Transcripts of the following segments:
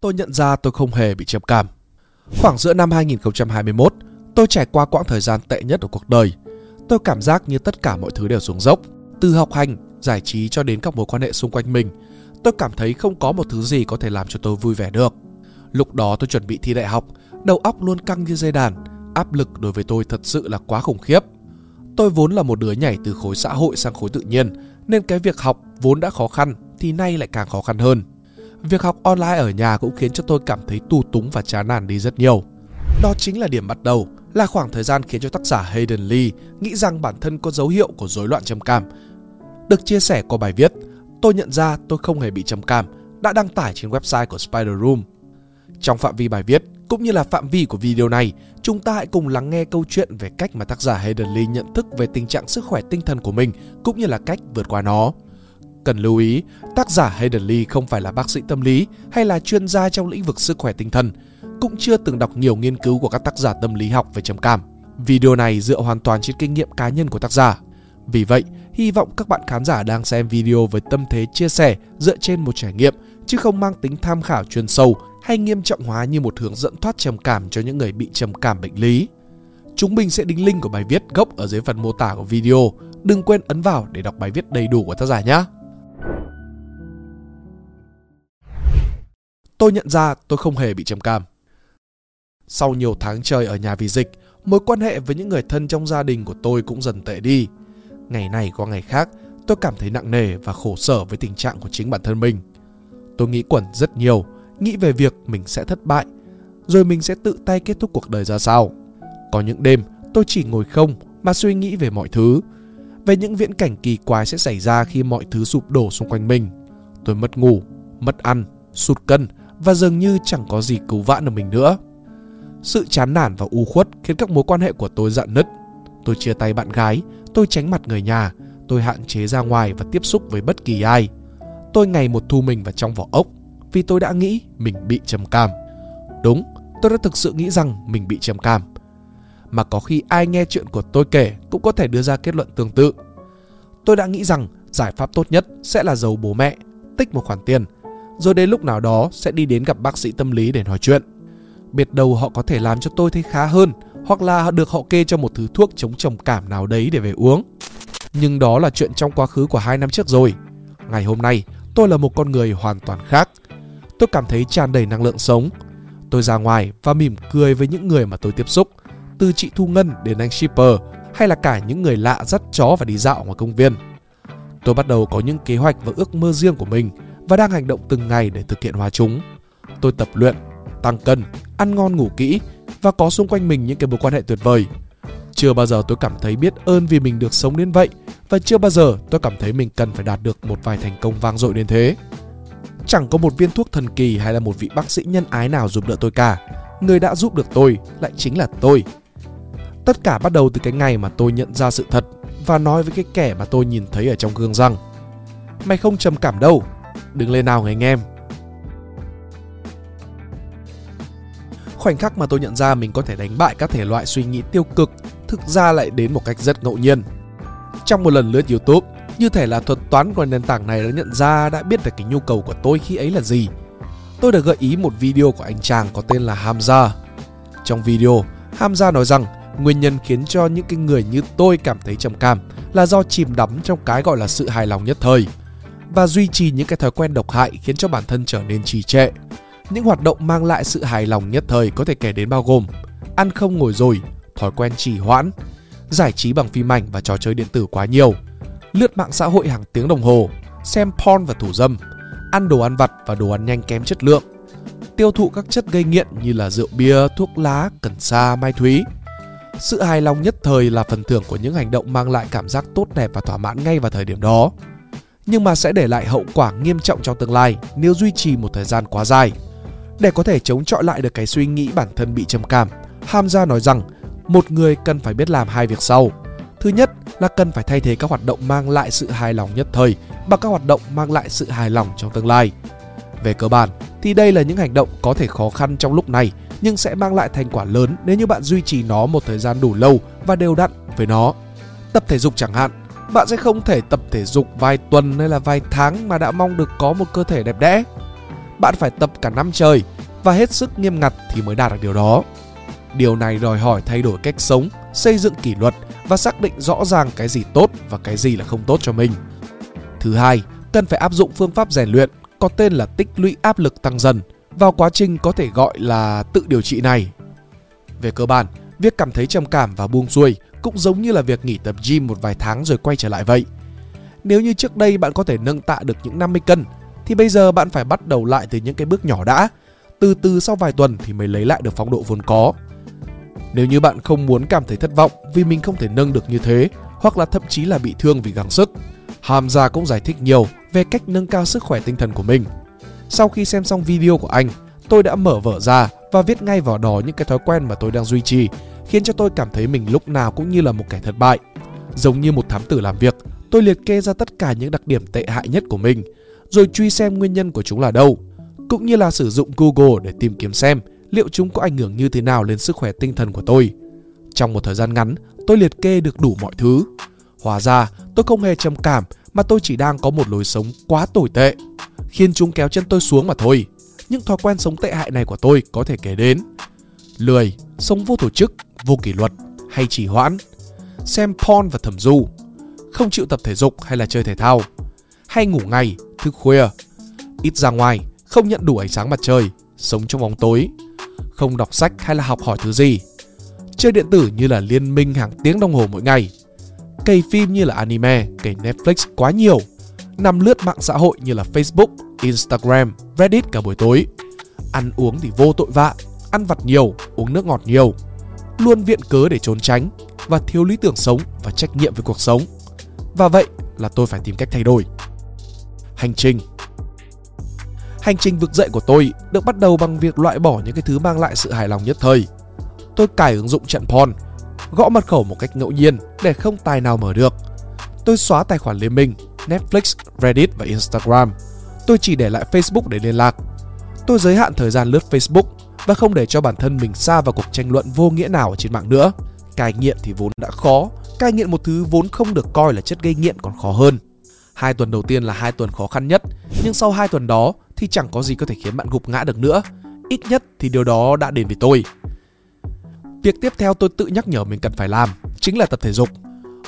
tôi nhận ra tôi không hề bị trầm cảm. Khoảng giữa năm 2021, tôi trải qua quãng thời gian tệ nhất của cuộc đời. Tôi cảm giác như tất cả mọi thứ đều xuống dốc, từ học hành, giải trí cho đến các mối quan hệ xung quanh mình. Tôi cảm thấy không có một thứ gì có thể làm cho tôi vui vẻ được. Lúc đó tôi chuẩn bị thi đại học, đầu óc luôn căng như dây đàn, áp lực đối với tôi thật sự là quá khủng khiếp. Tôi vốn là một đứa nhảy từ khối xã hội sang khối tự nhiên, nên cái việc học vốn đã khó khăn thì nay lại càng khó khăn hơn. Việc học online ở nhà cũng khiến cho tôi cảm thấy tu túng và chán nản đi rất nhiều. Đó chính là điểm bắt đầu, là khoảng thời gian khiến cho tác giả Hayden Lee nghĩ rằng bản thân có dấu hiệu của rối loạn trầm cảm. Được chia sẻ qua bài viết, tôi nhận ra tôi không hề bị trầm cảm, đã đăng tải trên website của Spider Room. Trong phạm vi bài viết, cũng như là phạm vi của video này, chúng ta hãy cùng lắng nghe câu chuyện về cách mà tác giả Hayden Lee nhận thức về tình trạng sức khỏe tinh thần của mình cũng như là cách vượt qua nó. Cần lưu ý, tác giả Hayden Lee không phải là bác sĩ tâm lý hay là chuyên gia trong lĩnh vực sức khỏe tinh thần, cũng chưa từng đọc nhiều nghiên cứu của các tác giả tâm lý học về trầm cảm. Video này dựa hoàn toàn trên kinh nghiệm cá nhân của tác giả. Vì vậy, hy vọng các bạn khán giả đang xem video với tâm thế chia sẻ dựa trên một trải nghiệm chứ không mang tính tham khảo chuyên sâu hay nghiêm trọng hóa như một hướng dẫn thoát trầm cảm cho những người bị trầm cảm bệnh lý. Chúng mình sẽ đính link của bài viết gốc ở dưới phần mô tả của video. Đừng quên ấn vào để đọc bài viết đầy đủ của tác giả nhé. Tôi nhận ra tôi không hề bị trầm cảm. Sau nhiều tháng trời ở nhà vì dịch, mối quan hệ với những người thân trong gia đình của tôi cũng dần tệ đi. Ngày này qua ngày khác, tôi cảm thấy nặng nề và khổ sở với tình trạng của chính bản thân mình. Tôi nghĩ quẩn rất nhiều, nghĩ về việc mình sẽ thất bại, rồi mình sẽ tự tay kết thúc cuộc đời ra sao. Có những đêm tôi chỉ ngồi không mà suy nghĩ về mọi thứ, về những viễn cảnh kỳ quái sẽ xảy ra khi mọi thứ sụp đổ xung quanh mình. Tôi mất ngủ, mất ăn, sụt cân và dường như chẳng có gì cứu vãn được mình nữa. Sự chán nản và u khuất khiến các mối quan hệ của tôi dạn nứt. Tôi chia tay bạn gái, tôi tránh mặt người nhà, tôi hạn chế ra ngoài và tiếp xúc với bất kỳ ai. Tôi ngày một thu mình vào trong vỏ ốc vì tôi đã nghĩ mình bị trầm cảm. Đúng, tôi đã thực sự nghĩ rằng mình bị trầm cảm. Mà có khi ai nghe chuyện của tôi kể cũng có thể đưa ra kết luận tương tự. Tôi đã nghĩ rằng giải pháp tốt nhất sẽ là giấu bố mẹ, tích một khoản tiền, rồi đến lúc nào đó sẽ đi đến gặp bác sĩ tâm lý để nói chuyện. Biết đâu họ có thể làm cho tôi thấy khá hơn, hoặc là được họ kê cho một thứ thuốc chống trầm cảm nào đấy để về uống. Nhưng đó là chuyện trong quá khứ của hai năm trước rồi. Ngày hôm nay, tôi là một con người hoàn toàn khác. Tôi cảm thấy tràn đầy năng lượng sống. Tôi ra ngoài và mỉm cười với những người mà tôi tiếp xúc, từ chị Thu Ngân đến anh shipper hay là cả những người lạ dắt chó và đi dạo ngoài công viên. Tôi bắt đầu có những kế hoạch và ước mơ riêng của mình và đang hành động từng ngày để thực hiện hóa chúng. Tôi tập luyện, tăng cân, ăn ngon ngủ kỹ và có xung quanh mình những cái mối quan hệ tuyệt vời. Chưa bao giờ tôi cảm thấy biết ơn vì mình được sống đến vậy và chưa bao giờ tôi cảm thấy mình cần phải đạt được một vài thành công vang dội đến thế. Chẳng có một viên thuốc thần kỳ hay là một vị bác sĩ nhân ái nào giúp đỡ tôi cả. Người đã giúp được tôi lại chính là tôi. Tất cả bắt đầu từ cái ngày mà tôi nhận ra sự thật và nói với cái kẻ mà tôi nhìn thấy ở trong gương rằng Mày không trầm cảm đâu, đừng lên nào người anh em. Khoảnh khắc mà tôi nhận ra mình có thể đánh bại các thể loại suy nghĩ tiêu cực thực ra lại đến một cách rất ngẫu nhiên. Trong một lần lướt YouTube, như thể là thuật toán của nền tảng này đã nhận ra đã biết được cái nhu cầu của tôi khi ấy là gì. Tôi được gợi ý một video của anh chàng có tên là Hamza. Trong video, Hamza nói rằng nguyên nhân khiến cho những cái người như tôi cảm thấy trầm cảm là do chìm đắm trong cái gọi là sự hài lòng nhất thời và duy trì những cái thói quen độc hại khiến cho bản thân trở nên trì trệ. Những hoạt động mang lại sự hài lòng nhất thời có thể kể đến bao gồm ăn không ngồi rồi, thói quen trì hoãn, giải trí bằng phim ảnh và trò chơi điện tử quá nhiều, lướt mạng xã hội hàng tiếng đồng hồ, xem porn và thủ dâm, ăn đồ ăn vặt và đồ ăn nhanh kém chất lượng, tiêu thụ các chất gây nghiện như là rượu bia, thuốc lá, cần sa, mai thúy. Sự hài lòng nhất thời là phần thưởng của những hành động mang lại cảm giác tốt đẹp và thỏa mãn ngay vào thời điểm đó, nhưng mà sẽ để lại hậu quả nghiêm trọng trong tương lai nếu duy trì một thời gian quá dài. Để có thể chống chọi lại được cái suy nghĩ bản thân bị trầm cảm, Hamza nói rằng một người cần phải biết làm hai việc sau. Thứ nhất là cần phải thay thế các hoạt động mang lại sự hài lòng nhất thời bằng các hoạt động mang lại sự hài lòng trong tương lai. Về cơ bản thì đây là những hành động có thể khó khăn trong lúc này nhưng sẽ mang lại thành quả lớn nếu như bạn duy trì nó một thời gian đủ lâu và đều đặn với nó. Tập thể dục chẳng hạn, bạn sẽ không thể tập thể dục vài tuần hay là vài tháng mà đã mong được có một cơ thể đẹp đẽ. bạn phải tập cả năm trời và hết sức nghiêm ngặt thì mới đạt được điều đó. Điều này đòi hỏi thay đổi cách sống, xây dựng kỷ luật và xác định rõ ràng cái gì tốt và cái gì là không tốt cho mình. Thứ hai, cần phải áp dụng phương pháp rèn luyện có tên là tích lũy áp lực tăng dần vào quá trình có thể gọi là tự điều trị này. Về cơ bản, việc cảm thấy trầm cảm và buông xuôi cũng giống như là việc nghỉ tập gym một vài tháng rồi quay trở lại vậy. Nếu như trước đây bạn có thể nâng tạ được những 50 cân thì bây giờ bạn phải bắt đầu lại từ những cái bước nhỏ đã. Từ từ sau vài tuần thì mới lấy lại được phong độ vốn có. Nếu như bạn không muốn cảm thấy thất vọng vì mình không thể nâng được như thế hoặc là thậm chí là bị thương vì gắng sức, Hamza cũng giải thích nhiều về cách nâng cao sức khỏe tinh thần của mình. Sau khi xem xong video của anh, tôi đã mở vở ra và viết ngay vào đó những cái thói quen mà tôi đang duy trì, khiến cho tôi cảm thấy mình lúc nào cũng như là một kẻ thất bại. Giống như một thám tử làm việc, tôi liệt kê ra tất cả những đặc điểm tệ hại nhất của mình, rồi truy xem nguyên nhân của chúng là đâu, cũng như là sử dụng Google để tìm kiếm xem liệu chúng có ảnh hưởng như thế nào lên sức khỏe tinh thần của tôi. Trong một thời gian ngắn, tôi liệt kê được đủ mọi thứ. Hóa ra, tôi không hề trầm cảm mà tôi chỉ đang có một lối sống quá tồi tệ, khiến chúng kéo chân tôi xuống mà thôi. Những thói quen sống tệ hại này của tôi có thể kể đến lười, sống vô tổ chức, vô kỷ luật hay trì hoãn, xem porn và thẩm du, không chịu tập thể dục hay là chơi thể thao, hay ngủ ngày, thức khuya, ít ra ngoài, không nhận đủ ánh sáng mặt trời, sống trong bóng tối, không đọc sách hay là học hỏi thứ gì, chơi điện tử như là liên minh hàng tiếng đồng hồ mỗi ngày, cày phim như là anime, cày Netflix quá nhiều, nằm lướt mạng xã hội như là Facebook, Instagram, Reddit cả buổi tối, ăn uống thì vô tội vạ, ăn vặt nhiều, uống nước ngọt nhiều, luôn viện cớ để trốn tránh và thiếu lý tưởng sống và trách nhiệm với cuộc sống. Và vậy là tôi phải tìm cách thay đổi. Hành trình Hành trình vực dậy của tôi được bắt đầu bằng việc loại bỏ những cái thứ mang lại sự hài lòng nhất thời. Tôi cài ứng dụng trận Pon, gõ mật khẩu một cách ngẫu nhiên để không tài nào mở được. Tôi xóa tài khoản liên minh, Netflix, Reddit và Instagram. Tôi chỉ để lại Facebook để liên lạc. Tôi giới hạn thời gian lướt Facebook và không để cho bản thân mình xa vào cuộc tranh luận vô nghĩa nào ở trên mạng nữa. Cai nghiện thì vốn đã khó, cai nghiện một thứ vốn không được coi là chất gây nghiện còn khó hơn. Hai tuần đầu tiên là hai tuần khó khăn nhất, nhưng sau hai tuần đó thì chẳng có gì có thể khiến bạn gục ngã được nữa. Ít nhất thì điều đó đã đến với tôi. Việc tiếp theo tôi tự nhắc nhở mình cần phải làm chính là tập thể dục.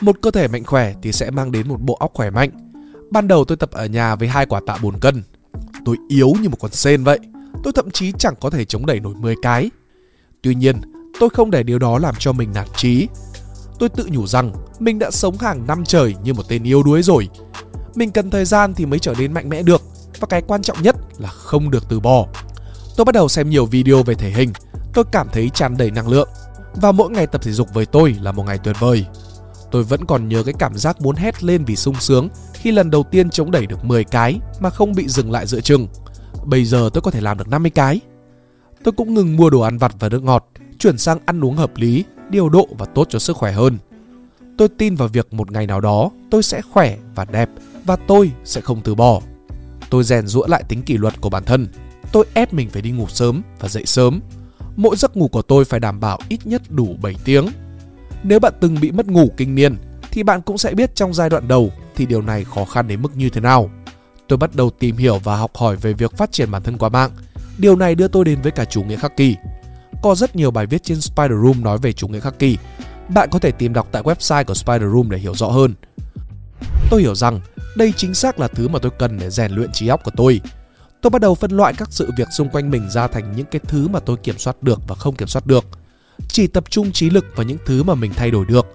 Một cơ thể mạnh khỏe thì sẽ mang đến một bộ óc khỏe mạnh. Ban đầu tôi tập ở nhà với hai quả tạ bồn cân. Tôi yếu như một con sen vậy. Tôi thậm chí chẳng có thể chống đẩy nổi 10 cái. Tuy nhiên, tôi không để điều đó làm cho mình nản trí. Tôi tự nhủ rằng mình đã sống hàng năm trời như một tên yếu đuối rồi. Mình cần thời gian thì mới trở nên mạnh mẽ được và cái quan trọng nhất là không được từ bỏ. Tôi bắt đầu xem nhiều video về thể hình, tôi cảm thấy tràn đầy năng lượng và mỗi ngày tập thể dục với tôi là một ngày tuyệt vời. Tôi vẫn còn nhớ cái cảm giác muốn hét lên vì sung sướng khi lần đầu tiên chống đẩy được 10 cái mà không bị dừng lại giữa chừng. Bây giờ tôi có thể làm được 50 cái. Tôi cũng ngừng mua đồ ăn vặt và nước ngọt, chuyển sang ăn uống hợp lý, điều độ và tốt cho sức khỏe hơn. Tôi tin vào việc một ngày nào đó tôi sẽ khỏe và đẹp và tôi sẽ không từ bỏ. Tôi rèn rũa lại tính kỷ luật của bản thân. Tôi ép mình phải đi ngủ sớm và dậy sớm. Mỗi giấc ngủ của tôi phải đảm bảo ít nhất đủ 7 tiếng. Nếu bạn từng bị mất ngủ kinh niên, thì bạn cũng sẽ biết trong giai đoạn đầu thì điều này khó khăn đến mức như thế nào. Tôi bắt đầu tìm hiểu và học hỏi về việc phát triển bản thân qua mạng. Điều này đưa tôi đến với cả chủ nghĩa khắc kỷ. Có rất nhiều bài viết trên Spider Room nói về chủ nghĩa khắc kỷ. Bạn có thể tìm đọc tại website của Spider Room để hiểu rõ hơn. Tôi hiểu rằng đây chính xác là thứ mà tôi cần để rèn luyện trí óc của tôi. Tôi bắt đầu phân loại các sự việc xung quanh mình ra thành những cái thứ mà tôi kiểm soát được và không kiểm soát được. Chỉ tập trung trí lực vào những thứ mà mình thay đổi được.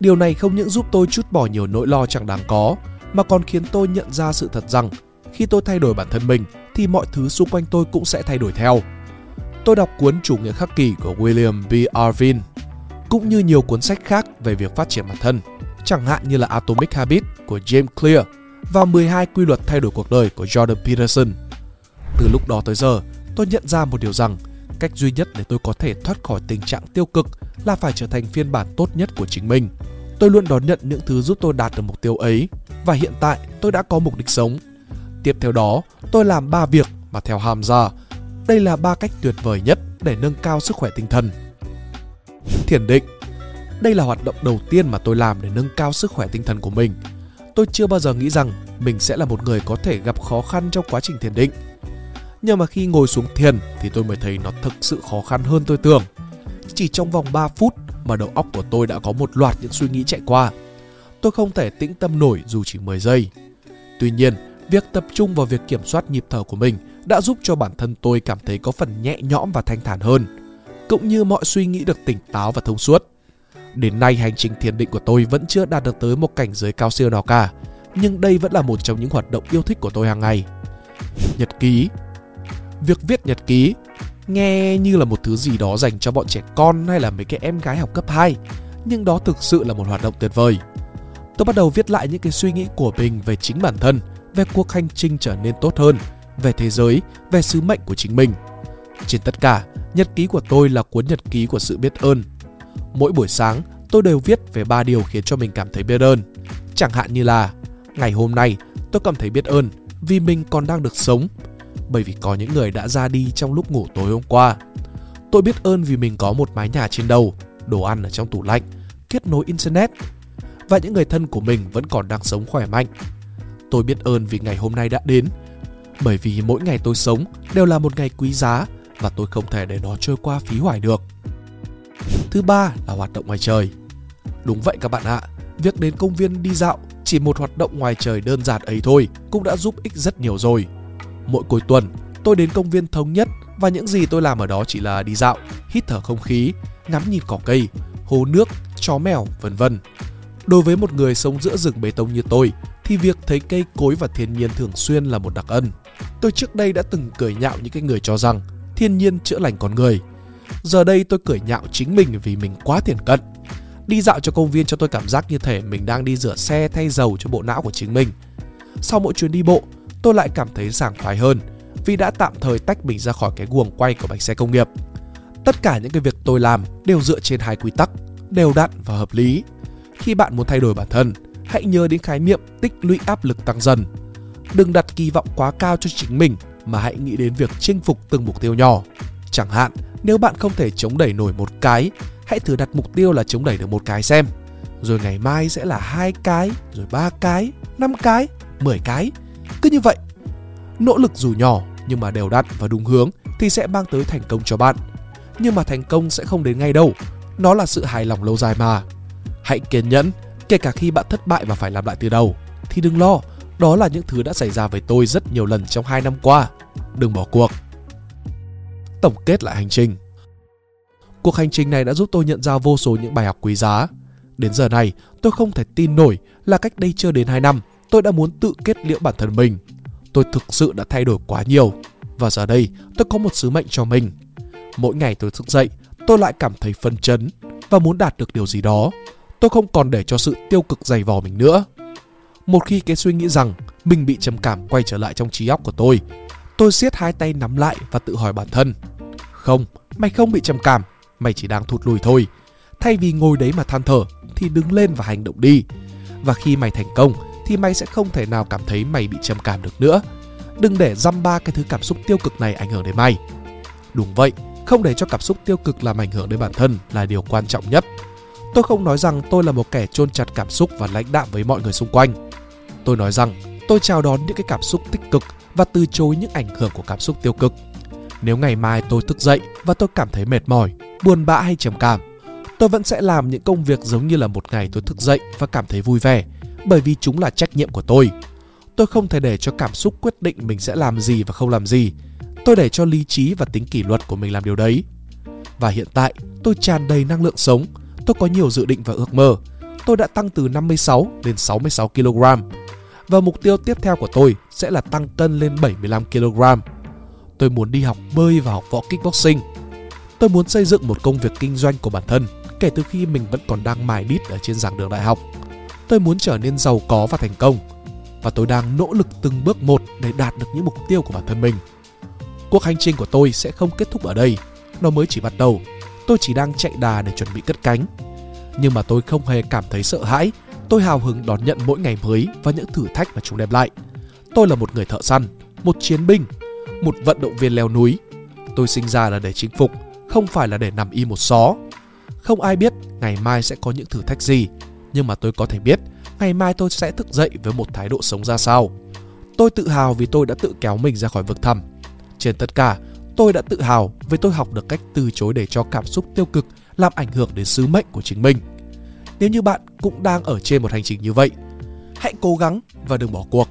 Điều này không những giúp tôi chút bỏ nhiều nỗi lo chẳng đáng có, mà còn khiến tôi nhận ra sự thật rằng khi tôi thay đổi bản thân mình thì mọi thứ xung quanh tôi cũng sẽ thay đổi theo. Tôi đọc cuốn Chủ nghĩa khắc kỷ của William B. Arvin, cũng như nhiều cuốn sách khác về việc phát triển bản thân chẳng hạn như là Atomic Habits của James Clear và 12 quy luật thay đổi cuộc đời của Jordan Peterson. Từ lúc đó tới giờ, tôi nhận ra một điều rằng cách duy nhất để tôi có thể thoát khỏi tình trạng tiêu cực là phải trở thành phiên bản tốt nhất của chính mình. Tôi luôn đón nhận những thứ giúp tôi đạt được mục tiêu ấy và hiện tại tôi đã có mục đích sống. Tiếp theo đó, tôi làm 3 việc mà theo Hamza. Đây là ba cách tuyệt vời nhất để nâng cao sức khỏe tinh thần. Thiền định đây là hoạt động đầu tiên mà tôi làm để nâng cao sức khỏe tinh thần của mình. Tôi chưa bao giờ nghĩ rằng mình sẽ là một người có thể gặp khó khăn trong quá trình thiền định. Nhưng mà khi ngồi xuống thiền thì tôi mới thấy nó thực sự khó khăn hơn tôi tưởng. Chỉ trong vòng 3 phút mà đầu óc của tôi đã có một loạt những suy nghĩ chạy qua. Tôi không thể tĩnh tâm nổi dù chỉ 10 giây. Tuy nhiên, việc tập trung vào việc kiểm soát nhịp thở của mình đã giúp cho bản thân tôi cảm thấy có phần nhẹ nhõm và thanh thản hơn, cũng như mọi suy nghĩ được tỉnh táo và thông suốt. Đến nay hành trình thiền định của tôi vẫn chưa đạt được tới một cảnh giới cao siêu nào cả, nhưng đây vẫn là một trong những hoạt động yêu thích của tôi hàng ngày. Nhật ký Việc viết nhật ký nghe như là một thứ gì đó dành cho bọn trẻ con hay là mấy cái em gái học cấp 2, nhưng đó thực sự là một hoạt động tuyệt vời. Tôi bắt đầu viết lại những cái suy nghĩ của mình về chính bản thân, về cuộc hành trình trở nên tốt hơn, về thế giới, về sứ mệnh của chính mình. Trên tất cả, nhật ký của tôi là cuốn nhật ký của sự biết ơn. Mỗi buổi sáng, tôi đều viết về ba điều khiến cho mình cảm thấy biết ơn. Chẳng hạn như là ngày hôm nay tôi cảm thấy biết ơn vì mình còn đang được sống, bởi vì có những người đã ra đi trong lúc ngủ tối hôm qua. Tôi biết ơn vì mình có một mái nhà trên đầu, đồ ăn ở trong tủ lạnh, kết nối internet và những người thân của mình vẫn còn đang sống khỏe mạnh. Tôi biết ơn vì ngày hôm nay đã đến, bởi vì mỗi ngày tôi sống đều là một ngày quý giá và tôi không thể để nó trôi qua phí hoài được. Thứ ba là hoạt động ngoài trời. Đúng vậy các bạn ạ, việc đến công viên đi dạo chỉ một hoạt động ngoài trời đơn giản ấy thôi cũng đã giúp ích rất nhiều rồi. Mỗi cuối tuần, tôi đến công viên thống nhất và những gì tôi làm ở đó chỉ là đi dạo, hít thở không khí, ngắm nhìn cỏ cây, hồ nước, chó mèo, vân vân. Đối với một người sống giữa rừng bê tông như tôi, thì việc thấy cây cối và thiên nhiên thường xuyên là một đặc ân. Tôi trước đây đã từng cười nhạo những cái người cho rằng thiên nhiên chữa lành con người. Giờ đây tôi cười nhạo chính mình vì mình quá thiền cận. Đi dạo cho công viên cho tôi cảm giác như thể mình đang đi rửa xe thay dầu cho bộ não của chính mình. Sau mỗi chuyến đi bộ, tôi lại cảm thấy sảng khoái hơn vì đã tạm thời tách mình ra khỏi cái guồng quay của bánh xe công nghiệp. Tất cả những cái việc tôi làm đều dựa trên hai quy tắc, đều đặn và hợp lý. Khi bạn muốn thay đổi bản thân, hãy nhớ đến khái niệm tích lũy áp lực tăng dần. Đừng đặt kỳ vọng quá cao cho chính mình mà hãy nghĩ đến việc chinh phục từng mục tiêu nhỏ. Chẳng hạn, nếu bạn không thể chống đẩy nổi một cái, hãy thử đặt mục tiêu là chống đẩy được một cái xem. Rồi ngày mai sẽ là hai cái, rồi ba cái, năm cái, mười cái. Cứ như vậy, nỗ lực dù nhỏ nhưng mà đều đặn và đúng hướng thì sẽ mang tới thành công cho bạn. Nhưng mà thành công sẽ không đến ngay đâu. Nó là sự hài lòng lâu dài mà. Hãy kiên nhẫn, kể cả khi bạn thất bại và phải làm lại từ đầu. Thì đừng lo, đó là những thứ đã xảy ra với tôi rất nhiều lần trong 2 năm qua. Đừng bỏ cuộc. Tổng kết lại hành trình Cuộc hành trình này đã giúp tôi nhận ra vô số những bài học quý giá. Đến giờ này, tôi không thể tin nổi là cách đây chưa đến 2 năm, tôi đã muốn tự kết liễu bản thân mình. Tôi thực sự đã thay đổi quá nhiều. Và giờ đây, tôi có một sứ mệnh cho mình. Mỗi ngày tôi thức dậy, tôi lại cảm thấy phân chấn và muốn đạt được điều gì đó. Tôi không còn để cho sự tiêu cực dày vò mình nữa. Một khi cái suy nghĩ rằng mình bị trầm cảm quay trở lại trong trí óc của tôi, tôi siết hai tay nắm lại và tự hỏi bản thân. Không, mày không bị trầm cảm, mày chỉ đang thụt lùi thôi. Thay vì ngồi đấy mà than thở thì đứng lên và hành động đi. Và khi mày thành công thì mày sẽ không thể nào cảm thấy mày bị trầm cảm được nữa. Đừng để dăm ba cái thứ cảm xúc tiêu cực này ảnh hưởng đến mày. Đúng vậy, không để cho cảm xúc tiêu cực làm ảnh hưởng đến bản thân là điều quan trọng nhất. Tôi không nói rằng tôi là một kẻ chôn chặt cảm xúc và lãnh đạm với mọi người xung quanh. Tôi nói rằng tôi chào đón những cái cảm xúc tích cực và từ chối những ảnh hưởng của cảm xúc tiêu cực. Nếu ngày mai tôi thức dậy và tôi cảm thấy mệt mỏi, buồn bã hay trầm cảm, tôi vẫn sẽ làm những công việc giống như là một ngày tôi thức dậy và cảm thấy vui vẻ, bởi vì chúng là trách nhiệm của tôi. Tôi không thể để cho cảm xúc quyết định mình sẽ làm gì và không làm gì. Tôi để cho lý trí và tính kỷ luật của mình làm điều đấy. Và hiện tại, tôi tràn đầy năng lượng sống, tôi có nhiều dự định và ước mơ. Tôi đã tăng từ 56 lên 66 kg. Và mục tiêu tiếp theo của tôi sẽ là tăng cân lên 75 kg. Tôi muốn đi học bơi và học võ kickboxing. Tôi muốn xây dựng một công việc kinh doanh của bản thân kể từ khi mình vẫn còn đang mài đít ở trên giảng đường đại học. Tôi muốn trở nên giàu có và thành công. Và tôi đang nỗ lực từng bước một để đạt được những mục tiêu của bản thân mình. Cuộc hành trình của tôi sẽ không kết thúc ở đây. Nó mới chỉ bắt đầu. Tôi chỉ đang chạy đà để chuẩn bị cất cánh. Nhưng mà tôi không hề cảm thấy sợ hãi. Tôi hào hứng đón nhận mỗi ngày mới và những thử thách mà chúng đem lại. Tôi là một người thợ săn, một chiến binh, một vận động viên leo núi. Tôi sinh ra là để chinh phục, không phải là để nằm im một xó. Không ai biết ngày mai sẽ có những thử thách gì, nhưng mà tôi có thể biết ngày mai tôi sẽ thức dậy với một thái độ sống ra sao. Tôi tự hào vì tôi đã tự kéo mình ra khỏi vực thẳm. Trên tất cả, tôi đã tự hào vì tôi học được cách từ chối để cho cảm xúc tiêu cực làm ảnh hưởng đến sứ mệnh của chính mình. Nếu như bạn cũng đang ở trên một hành trình như vậy, hãy cố gắng và đừng bỏ cuộc.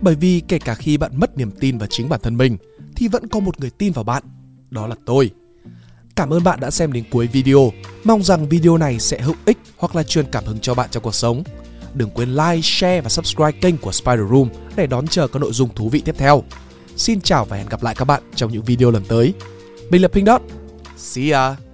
Bởi vì kể cả khi bạn mất niềm tin vào chính bản thân mình thì vẫn có một người tin vào bạn, đó là tôi. Cảm ơn bạn đã xem đến cuối video. Mong rằng video này sẽ hữu ích hoặc là truyền cảm hứng cho bạn trong cuộc sống. Đừng quên like, share và subscribe kênh của Spider Room để đón chờ các nội dung thú vị tiếp theo. Xin chào và hẹn gặp lại các bạn trong những video lần tới. Mình là Pink Dot. See ya!